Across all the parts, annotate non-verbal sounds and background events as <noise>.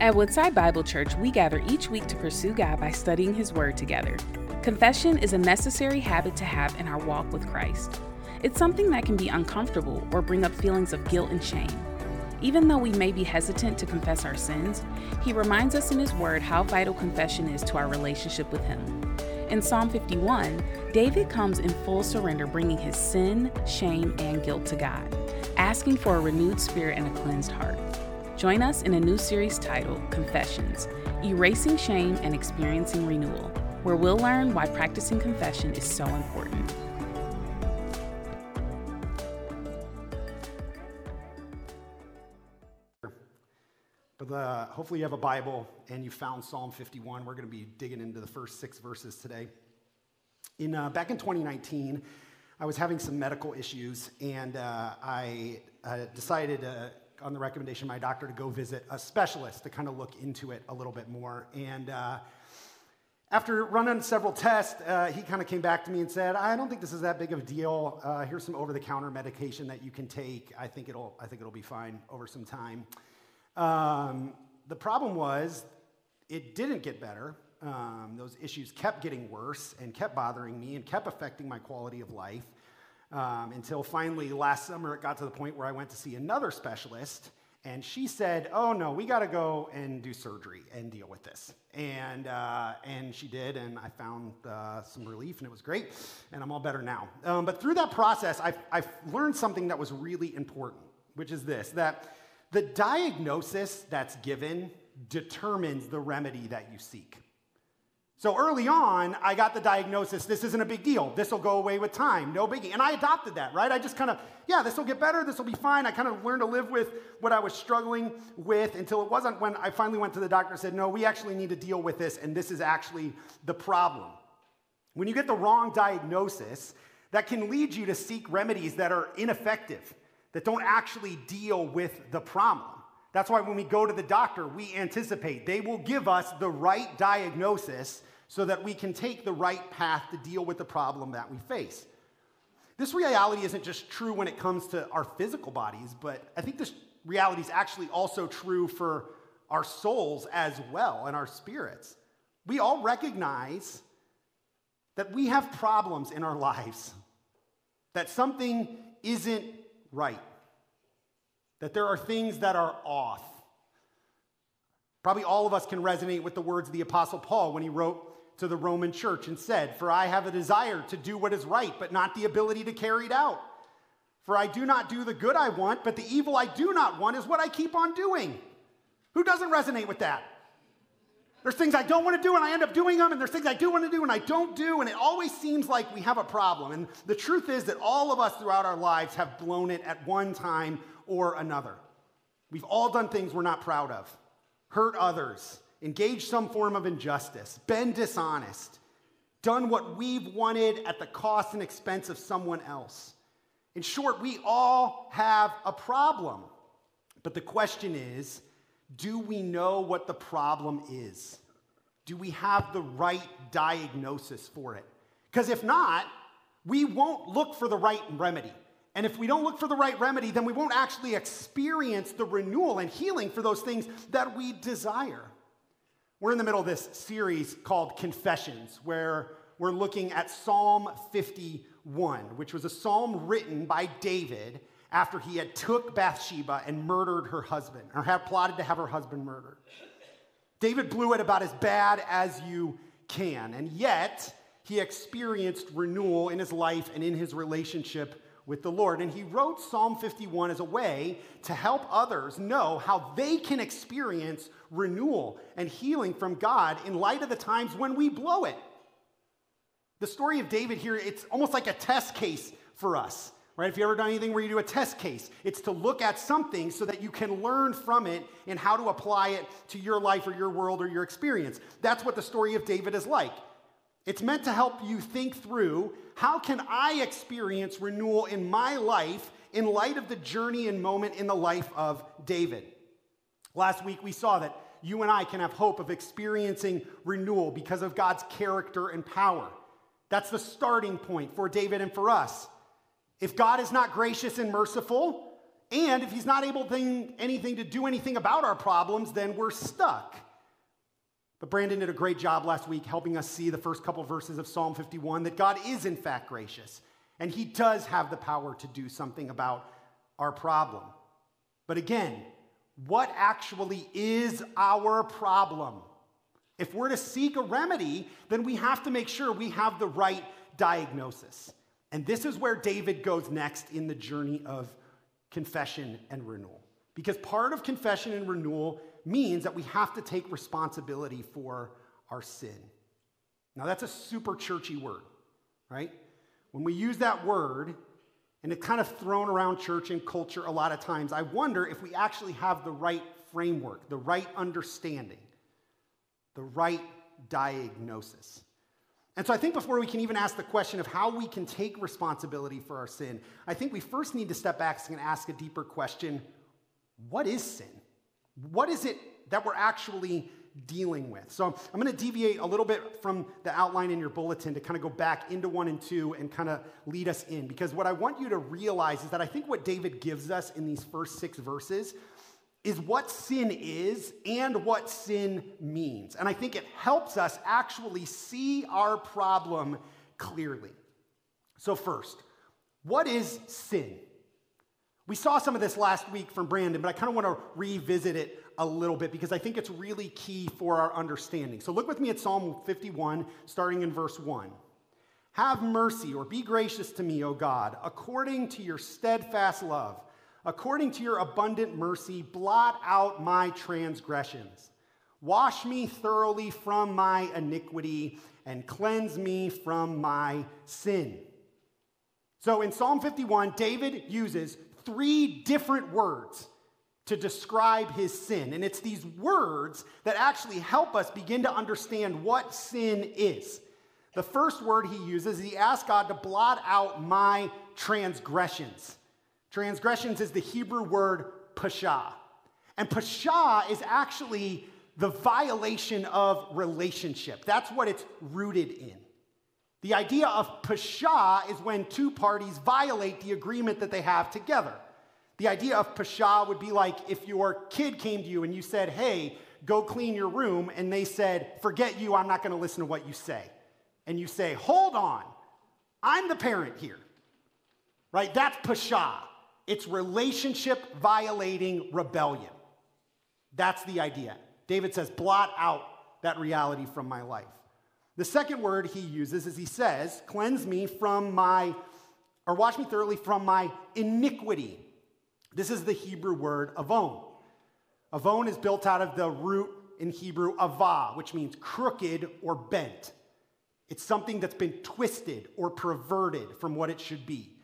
At Woodside Bible Church, we gather each week to pursue God by studying His Word together. Confession is a necessary habit to have in our walk with Christ. It's something that can be uncomfortable or bring up feelings of guilt and shame. Even though we may be hesitant to confess our sins, He reminds us in His Word how vital confession is to our relationship with Him. In Psalm 51, David comes in full surrender, bringing his sin, shame, and guilt to God, asking for a renewed spirit and a cleansed heart. Join us in a new series titled Confessions Erasing Shame and Experiencing Renewal, where we'll learn why practicing confession is so important. But uh, hopefully, you have a Bible and you found Psalm 51. We're going to be digging into the first six verses today. In, uh, back in 2019, I was having some medical issues, and uh, I uh, decided, uh, on the recommendation of my doctor, to go visit a specialist to kind of look into it a little bit more. And uh, after running several tests, uh, he kind of came back to me and said, "I don't think this is that big of a deal. here's some over-the-counter medication that you can take. I think it'll, I think it'll be fine over some time." Um, the problem was, it didn't get better. Um, those issues kept getting worse and kept bothering me and kept affecting my quality of life um, until finally last summer it got to the point where I went to see another specialist. And she said, "Oh no, we got to go and do surgery and deal with this." And uh, and she did, and I found uh, some relief, and it was great, and I'm all better now. Um, but through that process, I've, I've learned something that was really important, which is this: that the diagnosis that's given determines the remedy that you seek. So early on, I got the diagnosis this isn't a big deal. This will go away with time. No biggie. And I adopted that, right? I just kind of, yeah, this will get better. This will be fine. I kind of learned to live with what I was struggling with until it wasn't when I finally went to the doctor and said, no, we actually need to deal with this, and this is actually the problem. When you get the wrong diagnosis, that can lead you to seek remedies that are ineffective that don't actually deal with the problem. That's why when we go to the doctor, we anticipate they will give us the right diagnosis so that we can take the right path to deal with the problem that we face. This reality isn't just true when it comes to our physical bodies, but I think this reality is actually also true for our souls as well and our spirits. We all recognize that we have problems in our lives, that something isn't right, that there are things that are off. Probably all of us can resonate with the words of the Apostle Paul when he wrote to the Roman church and said, For I have a desire to do what is right, but not the ability to carry it out. For I do not do the good I want, but the evil I do not want is what I keep on doing. Who doesn't resonate with that? There's things I don't want to do and I end up doing them, and there's things I do want to do and I don't do, and it always seems like we have a problem. And the truth is that all of us throughout our lives have blown it at one time or another. We've all done things we're not proud of, hurt others, engaged some form of injustice, been dishonest, done what we've wanted at the cost and expense of someone else. In short, we all have a problem. But the question is, do we know what the problem is? Do we have the right diagnosis for it? Because if not, we won't look for the right remedy. And if we don't look for the right remedy, then we won't actually experience the renewal and healing for those things that we desire. We're in the middle of this series called Confessions, where we're looking at Psalm 51, which was a psalm written by David after he had took Bathsheba and murdered her husband, or had plotted to have her husband murdered. David blew it about as bad as you can, and yet he experienced renewal in his life and in his relationship with the Lord. And he wrote Psalm 51 as a way to help others know how they can experience renewal and healing from God in light of the times when we blow it. The story of David here, it's almost like a test case for us right? If you ever done anything where you do a test case, it's to look at something so that you can learn from it and how to apply it to your life or your world or your experience. That's what the story of David is like. It's meant to help you think through how can I experience renewal in my life in light of the journey and moment in the life of David. Last week we saw that you and I can have hope of experiencing renewal because of God's character and power. That's the starting point for David and for us. If God is not gracious and merciful, And if he's not able to anything to do anything about our problems, then we're stuck. But Brandon did a great job last week helping us see the first couple verses of Psalm 51 that God is in fact gracious and he does have the power to do something about our problem. But again, what actually is our problem? If we're to seek a remedy, then we have to make sure we have the right diagnosis. And this is where David goes next in the journey of confession and renewal. Because part of confession and renewal means that we have to take responsibility for our sin. Now, that's a super churchy word, right? When we use that word, and it's kind of thrown around church and culture a lot of times, I wonder if we actually have the right framework, the right understanding, the right diagnosis. And so I think before we can even ask the question of how we can take responsibility for our sin, I think we first need to step back and ask a deeper question what is sin? What is it that we're actually dealing with? So I'm going to deviate a little bit from the outline in your bulletin to kind of go back into one and two and kind of lead us in. Because what I want you to realize is that I think what David gives us in these first six verses is what sin is and what sin means. And I think it helps us actually see our problem clearly. So, first, what is sin? We saw some of this last week from Brandon, but I kind of want to revisit it a little bit because I think it's really key for our understanding. So look with me at Psalm 51, starting in verse 1. Have mercy or be gracious to me, O God, according to your steadfast love, according to your abundant mercy, blot out my transgressions. Wash me thoroughly from my iniquity and cleanse me from my sin. So in Psalm 51, David uses three different words to describe his sin. And it's these words that actually help us begin to understand what sin is. The first word he uses, he asks God to blot out my transgressions. Transgressions is the Hebrew word pasha. And pasha is actually the violation of relationship. That's what it's rooted in. The idea of pasha is when two parties violate the agreement that they have together. The idea of pasha would be like if your kid came to you and you said, hey, go clean your room, and they said, forget you, I'm not going to listen to what you say. And you say, hold on, I'm the parent here. Right? That's pasha. It's relationship violating rebellion. That's the idea. David says, blot out that reality from my life. The second word he uses is he says, Cleanse me from my, or wash me thoroughly from my iniquity. This is the Hebrew word avon. Avon is built out of the root in Hebrew avah, which means crooked or bent. It's something that's been twisted or perverted from what it should be.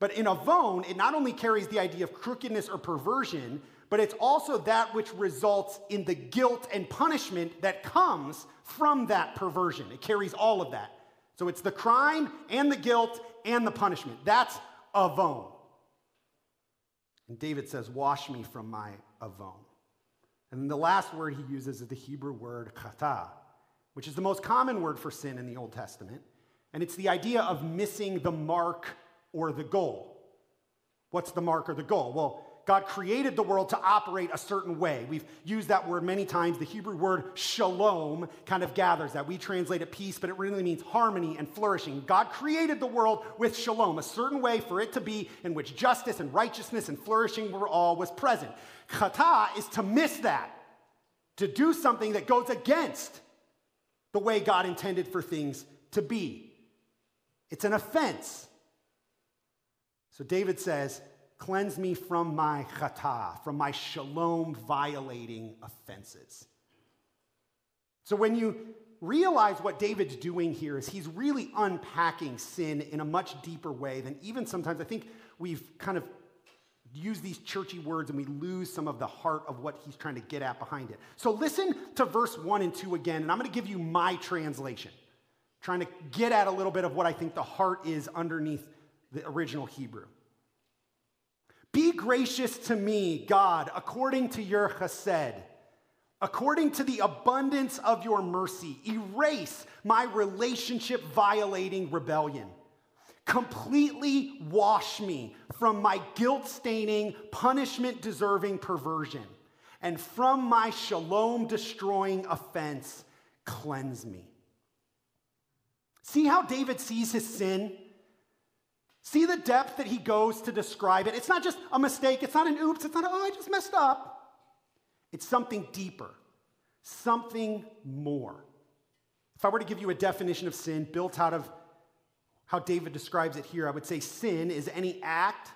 But in avon, it not only carries the idea of crookedness or perversion, but it's also that which results in the guilt and punishment that comes from that perversion. It carries all of that. So it's the crime and the guilt and the punishment. That's avon. And David says, Wash me from my avon. And then the last word he uses is the Hebrew word chata, which is the most common word for sin in the Old Testament. And it's the idea of missing the mark or the goal. What's the mark or the goal? Well, God created the world to operate a certain way. We've used that word many times. The Hebrew word shalom kind of gathers that. We translate it peace, but it really means harmony and flourishing. God created the world with shalom, a certain way for it to be in which justice and righteousness and flourishing were all was present. Chata is to miss that, to do something that goes against the way God intended for things to be. It's an offense. So David says, Cleanse me from my chata, from my shalom violating offenses. So when you realize what David's doing here is he's really unpacking sin in a much deeper way than even sometimes I think we've kind of used these churchy words and we lose some of the heart of what he's trying to get at behind it. So listen to verse 1 and 2 again, and I'm going to give you my translation, trying to get at a little bit of what I think the heart is underneath the original Hebrew. Be gracious to me, God, according to your chesed, according to the abundance of your mercy. Erase my relationship violating rebellion. Completely wash me from my guilt staining, punishment deserving perversion, and from my shalom destroying offense, cleanse me. See how David sees his sin? See the depth that he goes to describe it. It's not just a mistake, it's not an oops, it's not, oh, I just messed up. It's something deeper, something more. If I were to give you a definition of sin built out of how David describes it here, I would say sin is any act,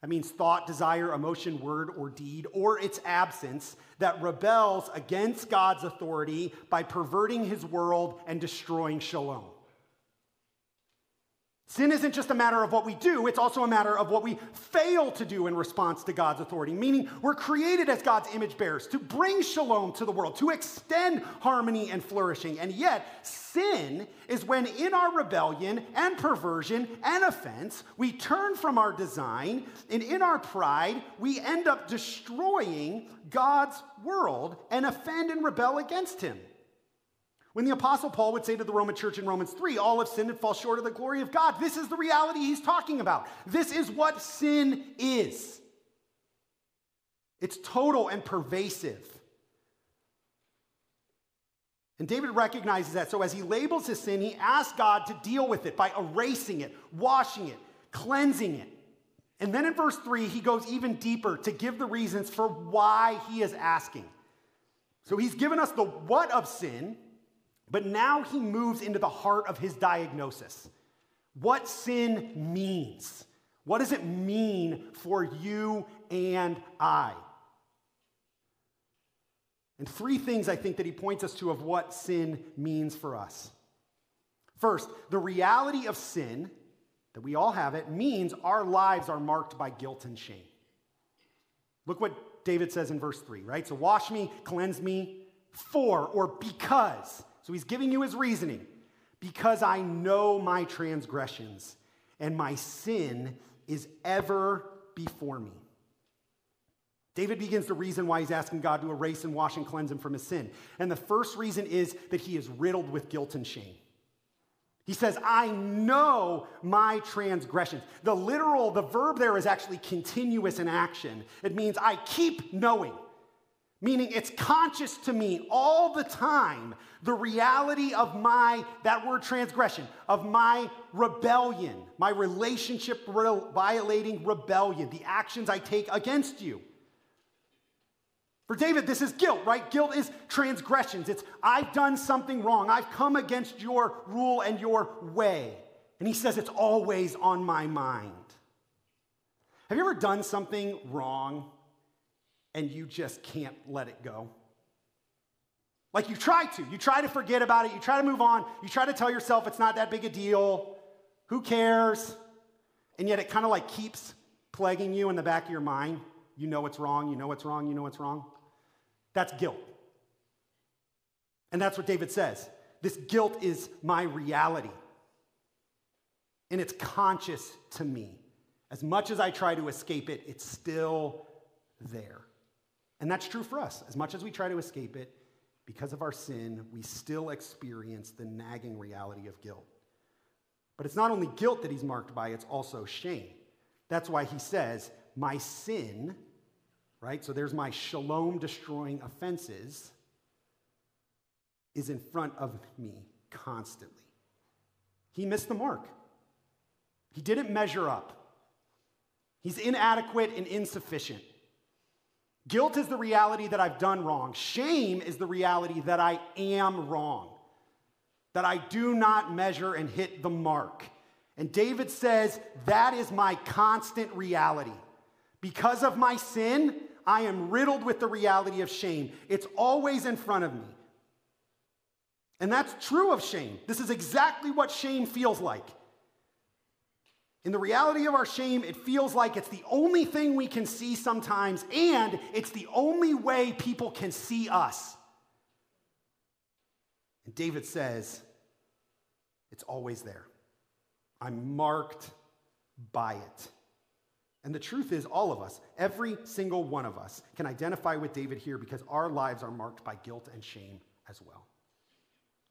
that means thought, desire, emotion, word, or deed, or its absence, that rebels against God's authority by perverting his world and destroying shalom. Sin isn't just a matter of what we do, it's also a matter of what we fail to do in response to God's authority. Meaning, we're created as God's image bearers to bring shalom to the world, to extend harmony and flourishing. And yet, sin is when in our rebellion and perversion and offense, we turn from our design, and in our pride, we end up destroying God's world and offend and rebel against Him. When the Apostle Paul would say to the Roman church in Romans 3, all have sinned and fall short of the glory of God, this is the reality he's talking about. This is what sin is it's total and pervasive. And David recognizes that. So as he labels his sin, he asks God to deal with it by erasing it, washing it, cleansing it. And then in verse 3, he goes even deeper to give the reasons for why he is asking. So he's given us the what of sin, but now he moves into the heart of his diagnosis. What sin means. What does it mean for you and I? And three things I think that he points us to of what sin means for us. First, the reality of sin, that we all have it, means our lives are marked by guilt and shame. Look what David says in verse 3, right? So wash me, cleanse me, for or because so he's giving you his reasoning. Because I know my transgressions, and my sin is ever before me. David begins to reason why he's asking God to erase and wash and cleanse him from his sin. And the first reason is that he is riddled with guilt and shame. He says, I know my transgressions. The literal, the verb there is actually continuous in action. It means I keep knowing meaning it's conscious to me all the time the reality of my that word transgression of my rebellion my relationship violating rebellion the actions i take against you. For david this is guilt right? Guilt is transgressions. It's i've done something wrong. I've come against your rule and your way. And he says it's always on my mind. Have you ever done something wrong and you just can't let it go. Like you try to. You try to forget about it. You try to move on. You try to tell yourself it's not that big a deal. Who cares? And yet it kind of like keeps plaguing you in the back of your mind. You know it's wrong. You know it's wrong. You know it's wrong. That's guilt. And that's what David says. This guilt is my reality. And it's conscious to me. As much as I try to escape it, it's still there. And that's true for us. As much as we try to escape it, because of our sin, we still experience the nagging reality of guilt. But it's not only guilt that he's marked by, it's also shame. That's why he says, My sin, right? So there's my shalom destroying offenses, is in front of me constantly. He missed the mark. He didn't measure up. He's inadequate and insufficient. Guilt is the reality that I've done wrong. Shame is the reality that I am wrong, that I do not measure and hit the mark. And David says, That is my constant reality. Because of my sin, I am riddled with the reality of shame. It's always in front of me. And that's true of shame. This is exactly what shame feels like. In the reality of our shame, it feels like it's the only thing we can see sometimes, and it's the only way people can see us. And David says, It's always there. I'm marked by it. And the truth is, all of us, every single one of us, can identify with David here because our lives are marked by guilt and shame as well.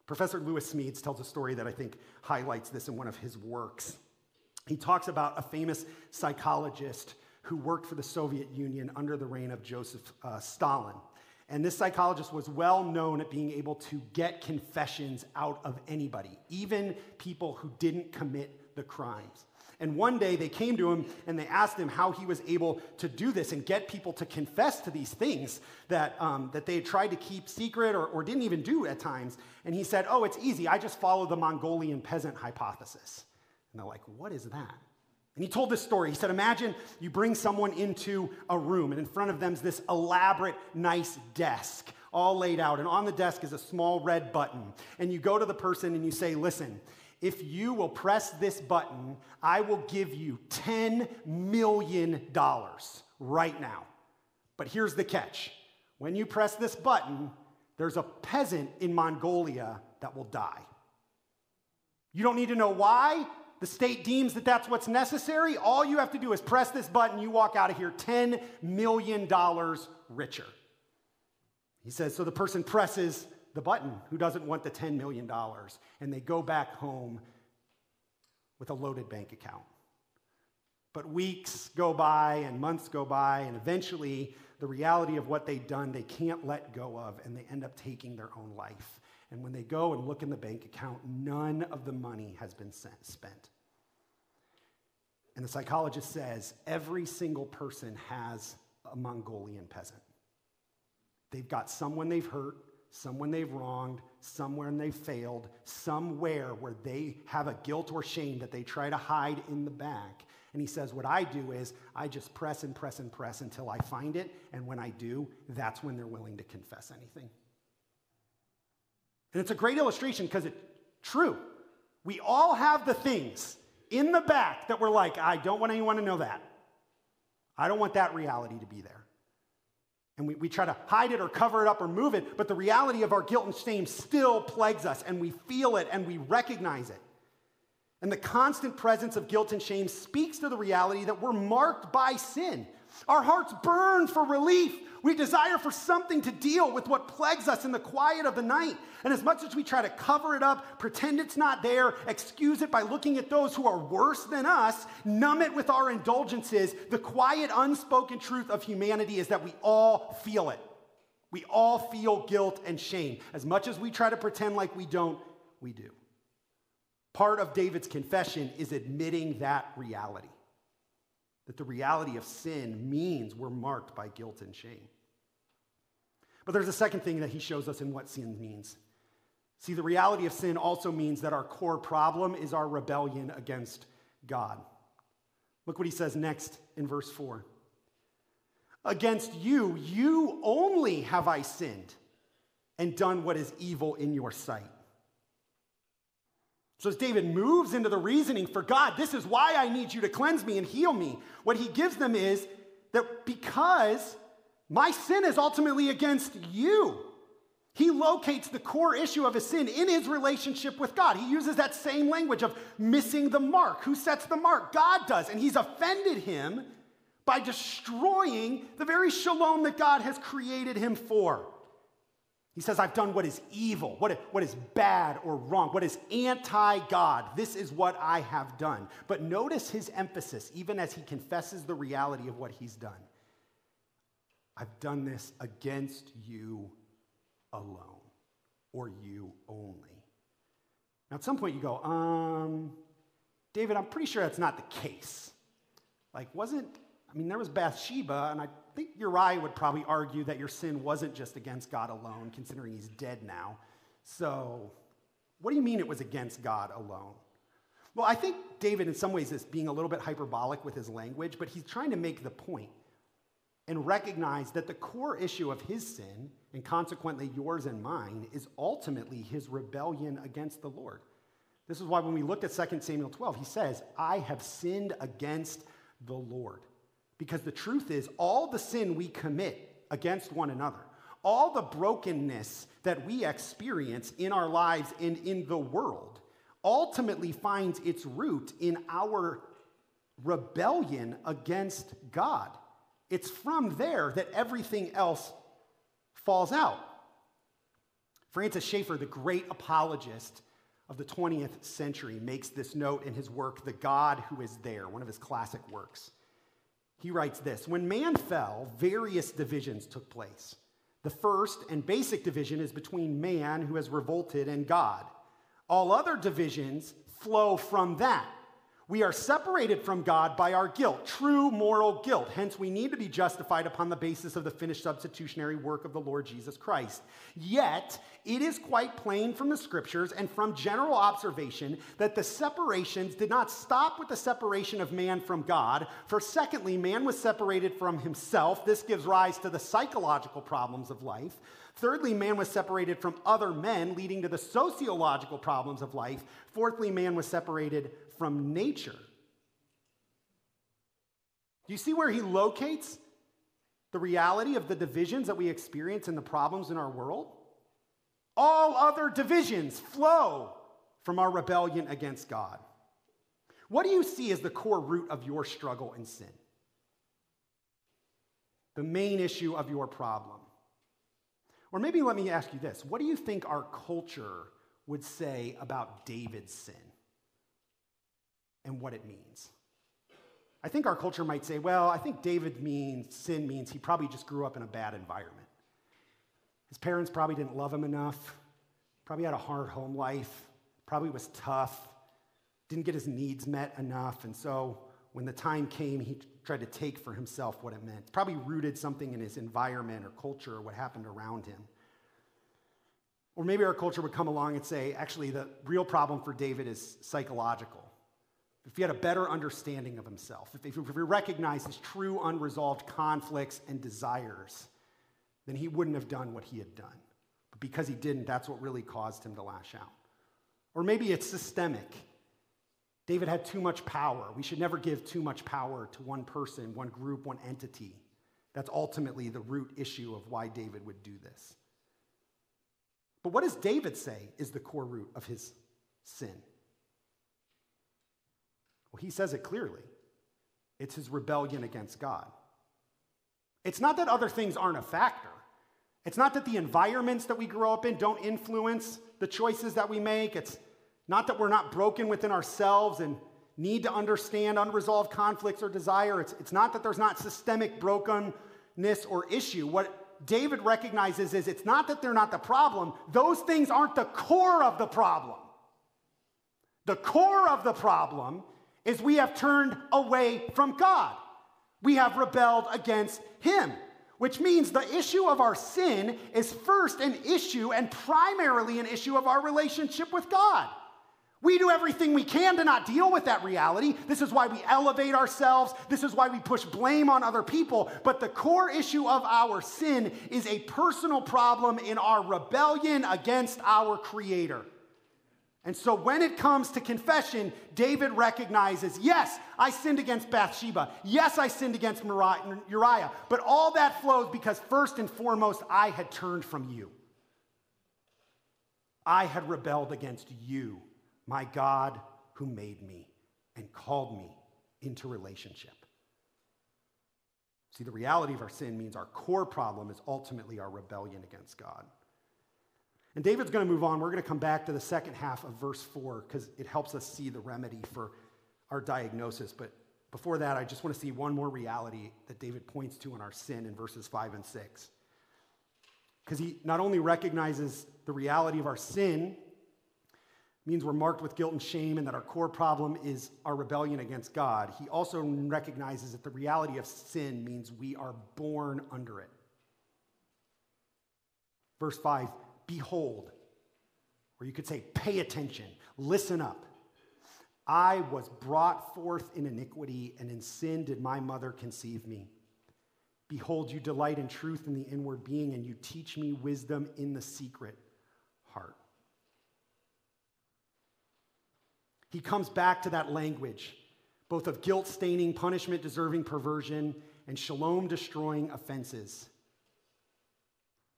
Professor Lewis Smedes tells a story that I think highlights this in one of his works. He talks about a famous psychologist who worked for the Soviet Union under the reign of Joseph uh, Stalin. And this psychologist was well known at being able to get confessions out of anybody, even people who didn't commit the crimes. And one day they came to him and they asked him how he was able to do this and get people to confess to these things that, um, that they had tried to keep secret or, or didn't even do at times. And he said, Oh, it's easy. I just follow the Mongolian peasant hypothesis. And they're like, What is that? And he told this story. He said, Imagine you bring someone into a room, and in front of them's this elaborate, nice desk, all laid out. And on the desk is a small red button. And you go to the person and you say, Listen, if you will press this button, I will give you $10 million right now. But here's the catch when you press this button, there's a peasant in Mongolia that will die. You don't need to know why. The state deems that that's what's necessary. All you have to do is press this button, you walk out of here $10 million richer. He says, so the person presses the button who doesn't want the $10 million, and they go back home with a loaded bank account. But weeks go by and months go by, and eventually the reality of what they've done they can't let go of, and they end up taking their own life. And when they go and look in the bank account, none of the money has been spent. And the psychologist says every single person has a Mongolian peasant. They've got someone they've hurt, someone they've wronged, somewhere they've failed, somewhere where they have a guilt or shame that they try to hide in the back. And he says, What I do is I just press and press and press until I find it. And when I do, that's when they're willing to confess anything. And it's a great illustration because it's true. We all have the things in the back that we're like, I don't want anyone to know that. I don't want that reality to be there. And we, we try to hide it or cover it up or move it, but the reality of our guilt and shame still plagues us, and we feel it and we recognize it. And the constant presence of guilt and shame speaks to the reality that we're marked by sin. Our hearts burn for relief we desire for something to deal with what plagues us in the quiet of the night. And as much as we try to cover it up, pretend it's not there, excuse it by looking at those who are worse than us, numb it with our indulgences, the quiet, unspoken truth of humanity is that we all feel it. We all feel guilt and shame. As much as we try to pretend like we don't, we do. Part of David's confession is admitting that reality. That the reality of sin means we're marked by guilt and shame. But there's a second thing that he shows us in what sin means. See, the reality of sin also means that our core problem is our rebellion against God. Look what he says next in verse 4. Against you, you only have I sinned and done what is evil in your sight. So, as David moves into the reasoning for God, this is why I need you to cleanse me and heal me, what he gives them is that because my sin is ultimately against you. He locates the core issue of his sin in his relationship with God. He uses that same language of missing the mark. Who sets the mark? God does. And he's offended him by destroying the very shalom that God has created him for. He says, I've done what is evil, what what is bad or wrong, what is anti God. This is what I have done. But notice his emphasis, even as he confesses the reality of what he's done. I've done this against you alone, or you only. Now, at some point, you go, um, David, I'm pretty sure that's not the case. Like, wasn't, I mean, there was Bathsheba, and I think Uriah would probably argue that your sin wasn't just against God alone, considering he's dead now. So, what do you mean it was against God alone? Well, I think David, in some ways, is being a little bit hyperbolic with his language, but he's trying to make the point and recognize that the core issue of his sin, and consequently yours and mine, is ultimately his rebellion against the Lord. This is why when we look at 2 Samuel 12, he says, I have sinned against the Lord. Because the truth is, all the sin we commit against one another, all the brokenness that we experience in our lives and in the world, ultimately finds its root in our rebellion against God. It's from there that everything else falls out. Francis Schaeffer, the great apologist of the 20th century makes this note in his work, The God Who Is There, one of his classic works. He writes this When man fell, various divisions took place. The first and basic division is between man who has revolted and God. All other divisions flow from that. We are separated from God by our guilt, true moral guilt. Hence, we need to be justified upon the basis of the finished substitutionary work of the Lord Jesus Christ. Yet, it is quite plain from the scriptures and from general observation that the separations did not stop with the separation of man from God. For, secondly, man was separated from himself. This gives rise to the psychological problems of life. Thirdly, man was separated from other men, leading to the sociological problems of life. Fourthly, man was separated from nature. Do you see where he locates the reality of the divisions that we experience and the problems in our world? All other divisions flow from our rebellion against God. What do you see as the core root of your struggle and sin? The main issue of your problem. Or maybe let me ask you this what do you think our culture would say about David's sin and what it means? I think our culture might say, well, I think David means sin means he probably just grew up in a bad environment. His parents probably didn't love him enough, probably had a hard home life, probably was tough, didn't get his needs met enough, and so when the time came, he tried to take for himself what it meant. Probably rooted something in his environment or culture or what happened around him. Or maybe our culture would come along and say, actually, the real problem for David is psychological. If he had a better understanding of himself, if he recognized his true unresolved conflicts and desires, then he wouldn't have done what he had done. But because he didn't, that's what really caused him to lash out. Or maybe it's systemic. David had too much power. We should never give too much power to one person, one group, one entity. That's ultimately the root issue of why David would do this. But what does David say is the core root of his sin? Well, he says it clearly it's his rebellion against God. It's not that other things aren't a factor. It's not that the environments that we grow up in don't influence the choices that we make. It's not that we're not broken within ourselves and need to understand unresolved conflicts or desire. It's, it's not that there's not systemic brokenness or issue. What David recognizes is it's not that they're not the problem, those things aren't the core of the problem. The core of the problem is we have turned away from God. We have rebelled against Him, which means the issue of our sin is first an issue and primarily an issue of our relationship with God. We do everything we can to not deal with that reality. This is why we elevate ourselves. This is why we push blame on other people. But the core issue of our sin is a personal problem in our rebellion against our Creator. And so when it comes to confession, David recognizes yes, I sinned against Bathsheba. Yes, I sinned against Uriah. But all that flows because, first and foremost, I had turned from you. I had rebelled against you my God who made me and called me into relationship. See, the reality of our sin means our core problem is ultimately our rebellion against God. And David's going to move on. We're going to come back to the second half of verse 4 because it helps us see the remedy for our diagnosis. But before that, I just want to see one more reality that David points to in our sin in verses 5 and 6. Because he not only recognizes the reality of our sin means we're marked with guilt and shame and that our core problem is our rebellion against God. He also recognizes that the reality of sin means we are born under it. Verse 5 Behold, or you could say, pay attention, listen up. I was brought forth in iniquity, and in sin did my mother conceive me. Behold, you delight in truth in the inward being, and you teach me wisdom in the secret heart. he comes back to that language, both of guilt staining, punishment deserving perversion, and shalom destroying offenses.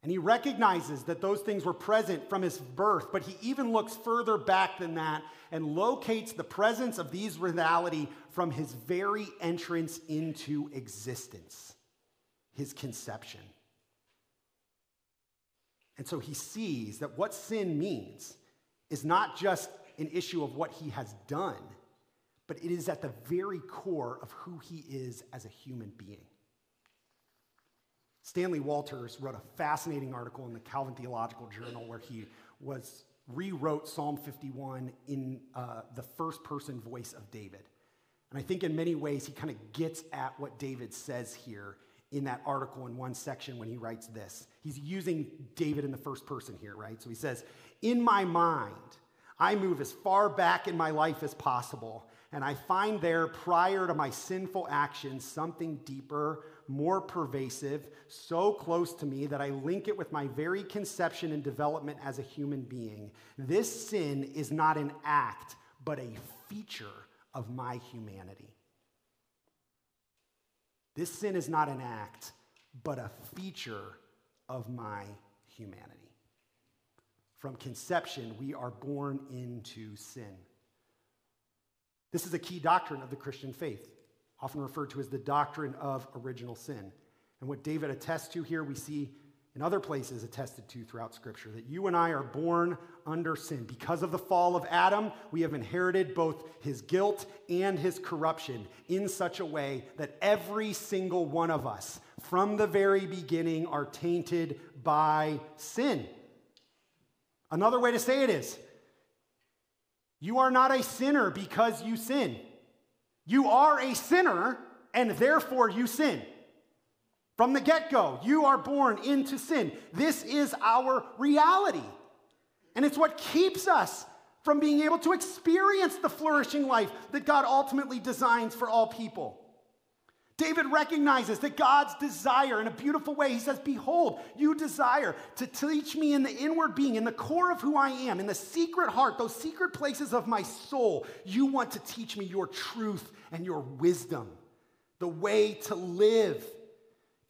And he recognizes that those things were present from his birth, but he even looks further back than that and locates the presence of these reality from his very entrance into existence, his conception. And so he sees that what sin means is not just an issue of what he has done, but it is at the very core of who he is as a human being. Stanley Walters wrote a fascinating article in the Calvin Theological Journal where he was rewrote Psalm 51 in uh, the first person voice of David. And I think in many ways he kind of gets at what David says here in that article in one section when he writes this. He's using David in the first person here, right? So he says, In my mind, I move as far back in my life as possible, and I find there, prior to my sinful actions, something deeper, more pervasive, so close to me that I link it with my very conception and development as a human being. This sin is not an act, but a feature of my humanity. This sin is not an act, but a feature of my humanity. From conception, we are born into sin. This is a key doctrine of the Christian faith, often referred to as the doctrine of original sin. And what David attests to here, we see in other places attested to throughout Scripture that you and I are born under sin. Because of the fall of Adam, we have inherited both his guilt and his corruption in such a way that every single one of us, from the very beginning, are tainted by sin. Another way to say it is you are not a sinner because you sin. You are a sinner, and therefore you sin. From the get go, you are born into sin. This is our reality. And it's what keeps us from being able to experience the flourishing life that God ultimately designs for all people. David recognizes that God's desire in a beautiful way. He says, Behold, you desire to teach me in the inward being, in the core of who I am, in the secret heart, those secret places of my soul. You want to teach me your truth and your wisdom, the way to live.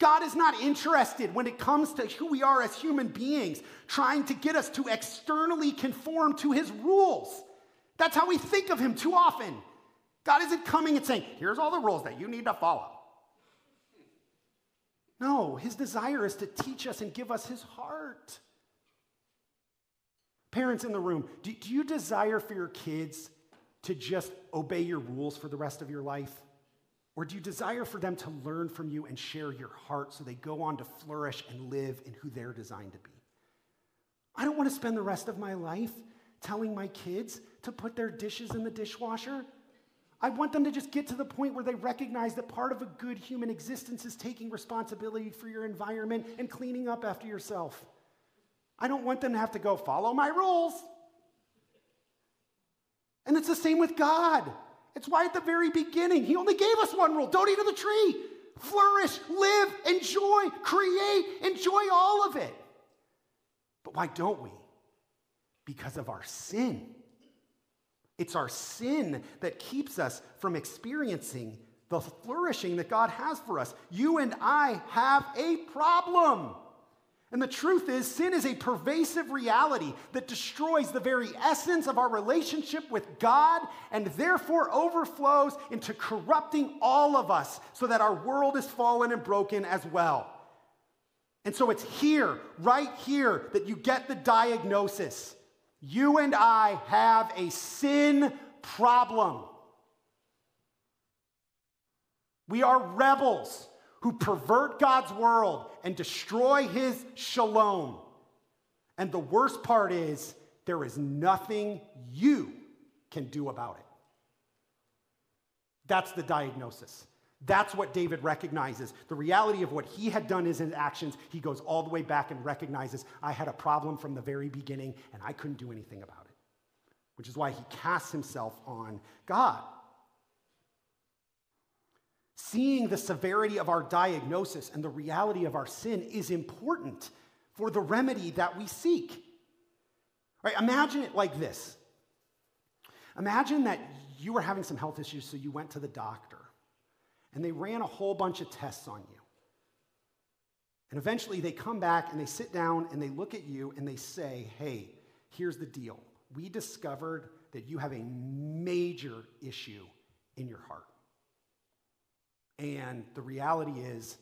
God is not interested when it comes to who we are as human beings, trying to get us to externally conform to his rules. That's how we think of him too often. God isn't coming and saying, Here's all the rules that you need to follow. No, his desire is to teach us and give us his heart. Parents in the room, do, do, you desire for your kids to just obey your rules for the rest of your life? Or do you desire for them to learn from you and share your heart so they go on to flourish and live in who they're designed to be? I don't want to spend the rest of my life telling my kids to put their dishes in the dishwasher. I want them to just get to the point where they recognize that part of a good human existence is taking responsibility for your environment and cleaning up after yourself. I don't want them to have to go follow my rules. And it's the same with God. It's why at the very beginning, He only gave us one rule don't eat of the tree. Flourish, live, enjoy, create, enjoy all of it. But why don't we? Because of our sin. It's our sin that keeps us from experiencing the flourishing that God has for us. You and I have a problem. And the truth is, sin is a pervasive reality that destroys the very essence of our relationship with God and therefore overflows into corrupting all of us so that our world is fallen and broken as well. And so it's here, right here, that you get the diagnosis. You and I have a sin problem. We are rebels who pervert God's world and destroy his shalom. And the worst part is, there is nothing you can do about it. That's the diagnosis. That's what David recognizes. The reality of what he had done is his actions. He goes all the way back and recognizes, I had a problem from the very beginning and I couldn't do anything about it, which is why he casts himself on God. Seeing the severity of our diagnosis and the reality of our sin is important for the remedy that we seek. Right? Imagine it like this Imagine that you were having some health issues, so you went to the doctor and they ran a whole bunch of tests on you. And eventually they come back and they sit down and they look at you and they say, hey, here's the deal. We discovered that you have a major issue in your heart. And the reality is,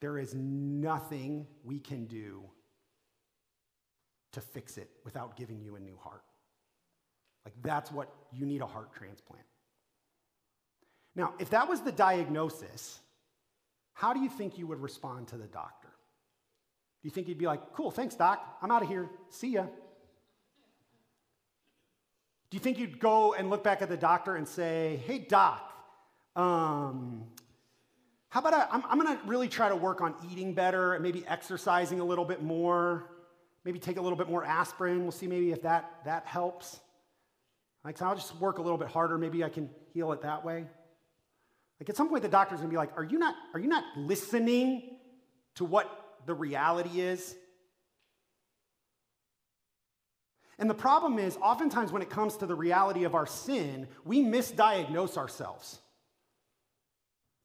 there is nothing we can do to fix it without giving you a new heart. Like, that's what you need a heart transplant. Now, if that was the diagnosis, how do you think you would respond to the doctor? Do you think you'd be like, cool, thanks, doc, I'm out of here, see ya? Do you think you'd go and look back at the doctor and say, hey, doc, um, how about I, I'm, I'm gonna really try to work on eating better and maybe exercising a little bit more, maybe take a little bit more aspirin. We'll see maybe if that, that helps. Like, so I'll just work a little bit harder. Maybe I can heal it that way. Like at some point, the doctor's gonna be like, Are you not, are you not listening to what the reality is? And the problem is, oftentimes when it comes to the reality of our sin, we misdiagnose ourselves.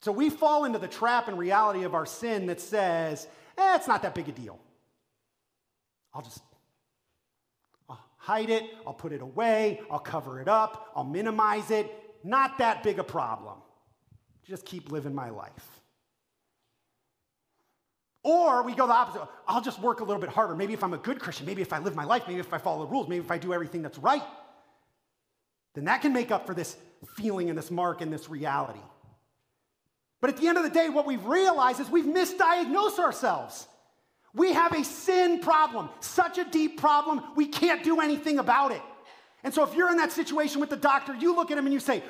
So we fall into the trap and reality of our sin that says, eh, it's not that big a deal. I'll just I'll hide it, I'll put it away, I'll cover it up, I'll minimize it. Not that big a problem. Just keep living my life. Or we go the opposite. I'll just work a little bit harder. Maybe if I'm a good Christian, maybe if I live my life, maybe if I follow the rules, maybe if I do everything that's right, then that can make up for this feeling and this mark and this reality. But at the end of the day, what we've realized is we've misdiagnosed ourselves. We have a sin problem, such a deep problem, we can't do anything about it. And so if you're in that situation with the doctor, you look at him and you say,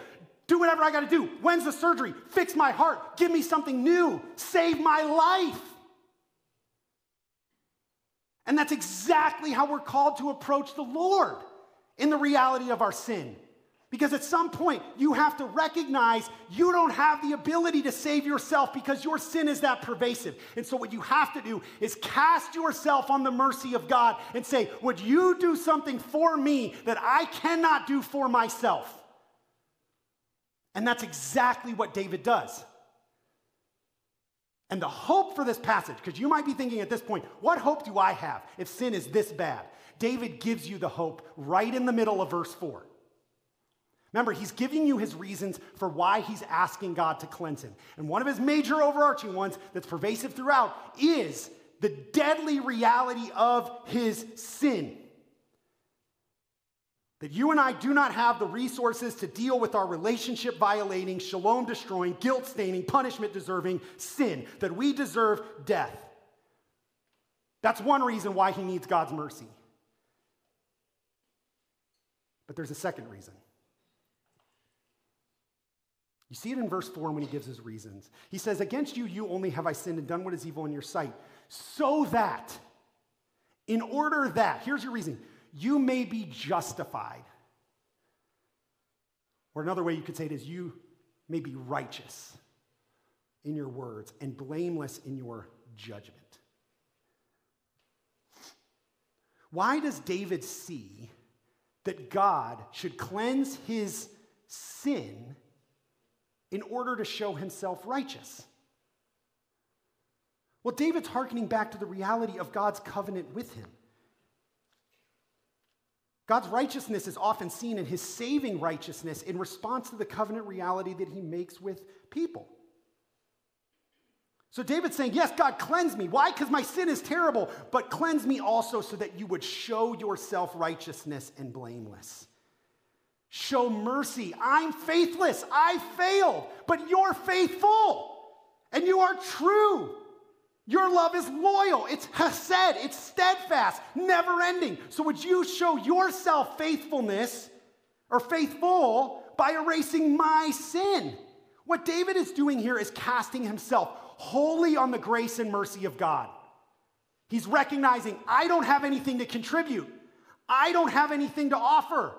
do whatever I gotta do. When's the surgery? Fix my heart. Give me something new. Save my life. And that's exactly how we're called to approach the Lord in the reality of our sin. Because at some point, you have to recognize you don't have the ability to save yourself because your sin is that pervasive. And so, what you have to do is cast yourself on the mercy of God and say, Would you do something for me that I cannot do for myself? And that's exactly what David does. And the hope for this passage, because you might be thinking at this point, what hope do I have if sin is this bad? David gives you the hope right in the middle of verse 4. Remember, he's giving you his reasons for why he's asking God to cleanse him. And one of his major overarching ones that's pervasive throughout is the deadly reality of his sin. That you and I do not have the resources to deal with our relationship violating, shalom destroying, guilt staining, punishment deserving sin, that we deserve death. That's one reason why he needs God's mercy. But there's a second reason. You see it in verse 4 when he gives his reasons. He says, Against you, you only have I sinned and done what is evil in your sight, so that, in order that, here's your reason you may be justified. Or another way you could say it is, you may be righteous in your words and blameless in your judgment. Why does David see that God should cleanse his sin in order to show himself righteous? Well, David's hearkening back to the reality of God's covenant with him. God's righteousness is often seen in his saving righteousness in response to the covenant reality that he makes with people. So David's saying, Yes, God, cleanse me. Why? Because my sin is terrible, but cleanse me also so that you would show yourself righteousness and blameless. Show mercy. I'm faithless. I failed, but you're faithful and you are true. Your love is loyal, it's hesed, it's steadfast, never ending. So, would you show yourself faithfulness or faithful by erasing my sin? What David is doing here is casting himself wholly on the grace and mercy of God. He's recognizing, I don't have anything to contribute, I don't have anything to offer.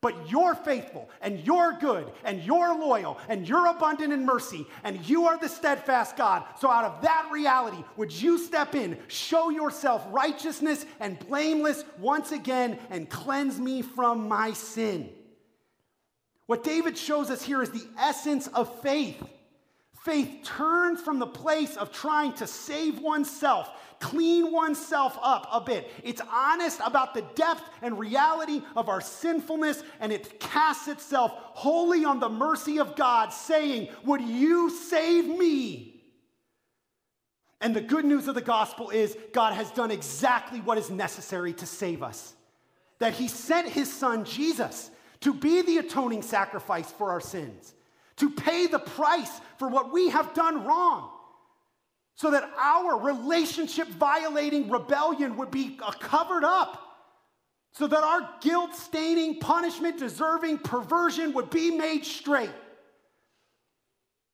But you're faithful and you're good and you're loyal and you're abundant in mercy and you are the steadfast God. So, out of that reality, would you step in, show yourself righteousness and blameless once again, and cleanse me from my sin? What David shows us here is the essence of faith. Faith turns from the place of trying to save oneself clean oneself up a bit. It's honest about the depth and reality of our sinfulness, and it casts itself wholly on the mercy of God, saying, Would you save me? And the good news of the gospel is God has done exactly what is necessary to save us. that he sent his son Jesus to be the atoning sacrifice for our sins, to pay the price for what we have done wrong, so that our relationship violating rebellion would be covered up, so that our guilt staining, punishment deserving perversion would be made straight.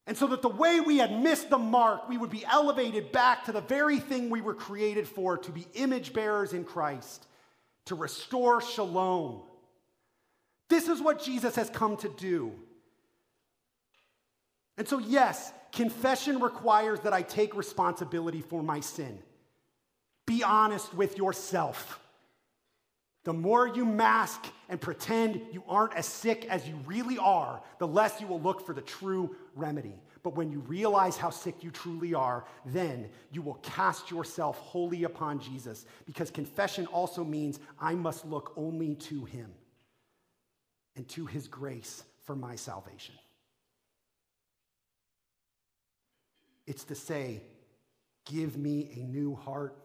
And so that the way we had missed the mark, we would be elevated back to the very thing we were created for to be image bearers in Christ, to restore shalom. This is what Jesus has come to do. And so, yes, confession requires that I take responsibility for my sin. Be honest with yourself. The more you mask and pretend you aren't as sick as you really are, the less you will look for the true remedy. But when you realize how sick you truly are, then you will cast yourself wholly upon Jesus because confession also means I must look only to him and to his grace for my salvation. It's to say, Give me a new heart.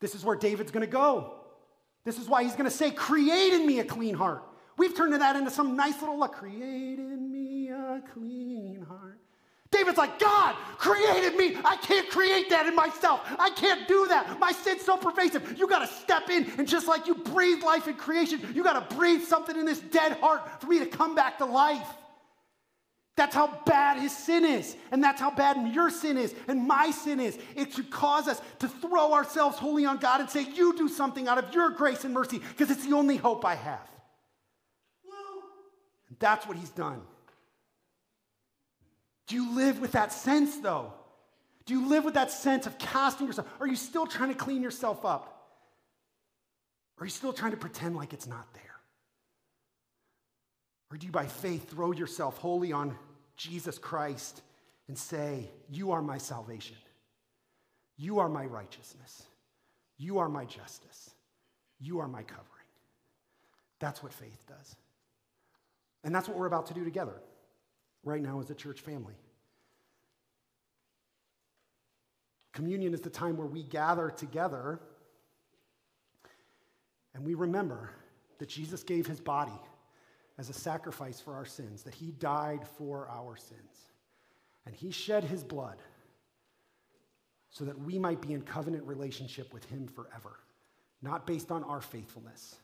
This is where David's gonna go. This is why he's going to say, Create in me a clean heart. We've turned that into some nice little, like, create in me a clean heart. David's like, God created me. I can't create that in myself. I can't do that. My sin's so pervasive. You got to step in, and just like you breathe life in creation, you got to breathe something in this dead heart for me to come back to life. That's how bad his sin is. And that's how bad your sin is and my sin is. It should cause us to throw ourselves wholly on God and say, You do something out of your grace and mercy because it's the only hope I have. That's what he's done. Do you live with that sense, though? Do you live with that sense of casting yourself? Are you still trying to clean yourself up? Are you still trying to pretend like it's not there? Or do you, by faith, throw yourself wholly on Jesus Christ and say, You are my salvation. You are my righteousness. You are my justice. You are my covering. That's what faith does. And that's what we're about to do together right now as a church family. Communion is the time where we gather together and we remember that Jesus gave his body as a sacrifice for our sins, that he died for our sins. And he shed his blood so that we might be in covenant relationship with him forever, not based on our faithfulness,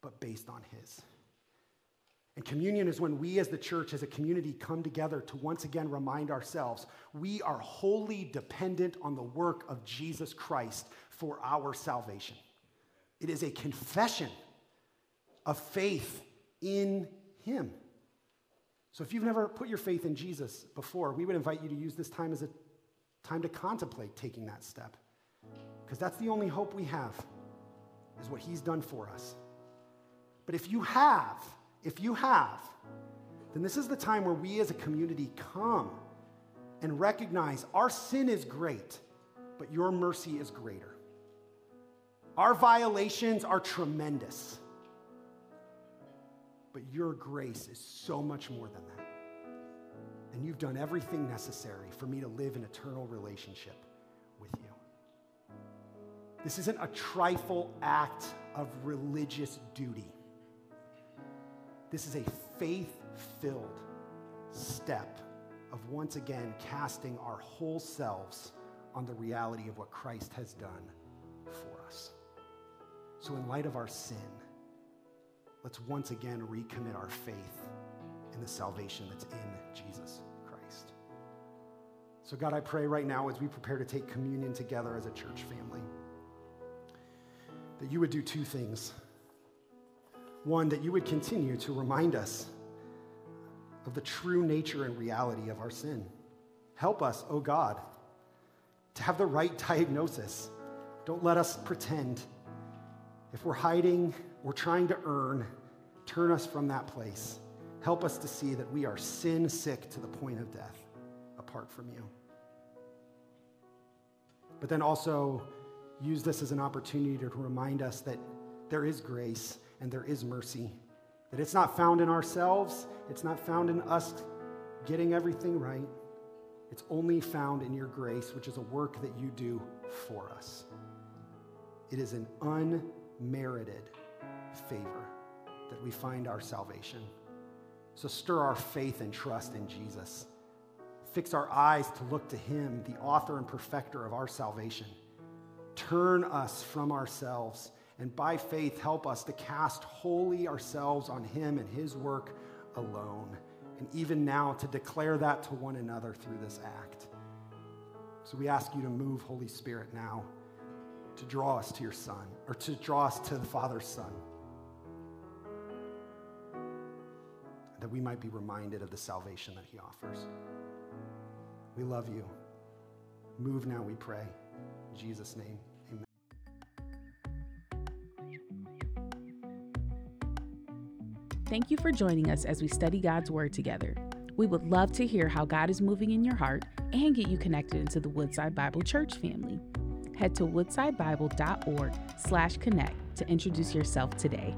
but based on his. And communion is when we as the church, as a community, come together to once again remind ourselves we are wholly dependent on the work of Jesus Christ for our salvation. It is a confession of faith in him. So if you've never put your faith in Jesus before, we would invite you to use this time as a time to contemplate taking that step. Because that's the only hope we have, is what he's done for us. But if you have, if you have, then this is the time where we as a community come and recognize our sin is great, but your mercy is greater. Our violations are tremendous. But your grace is so much more than that. And you've done everything necessary for me to live an eternal relationship with you. This isn't a trifle act of religious duty. This is a faith filled step of once again casting our whole selves on the reality of what Christ has done for us. So, in light of our sin, let's once again recommit our faith in the salvation that's in Jesus Christ. So, God, I pray right now as we prepare to take communion together as a church family, that you would do two things. One, that you would continue to remind us of the true nature and reality of our sin. Help us, oh God, to have the right <laughs> diagnosis. Don't let us pretend. If we're hiding we're trying to earn, turn us from that place. Help us to see that we are sin sick to the point of death apart from you. But then also use this as an opportunity to remind us that there is grace and there is mercy, that it's not found in ourselves, it's not found in us getting everything right. It's only found in your grace, which is a work that you do for us. It is an unmerited favor that we find our salvation. So stir our faith and trust in Jesus. Fix our eyes to look to Him, the author and perfecter of our salvation. Turn us from ourselves, and by faith, help us to cast wholly ourselves on Him and His work alone. And even now, to declare that to one another through this act. So we ask you to move, Holy Spirit, now to draw us to your Son, or to draw us to the Father's Son. That we might be reminded of the salvation that He offers. We love you. Move now, we pray. In Jesus' name, amen. Thank you for joining us as we study God's Word together. We would love to hear how God is moving in your heart and get you connected into the Woodside Bible Church family. Head to woodsidebible.org slash connect to introduce yourself today.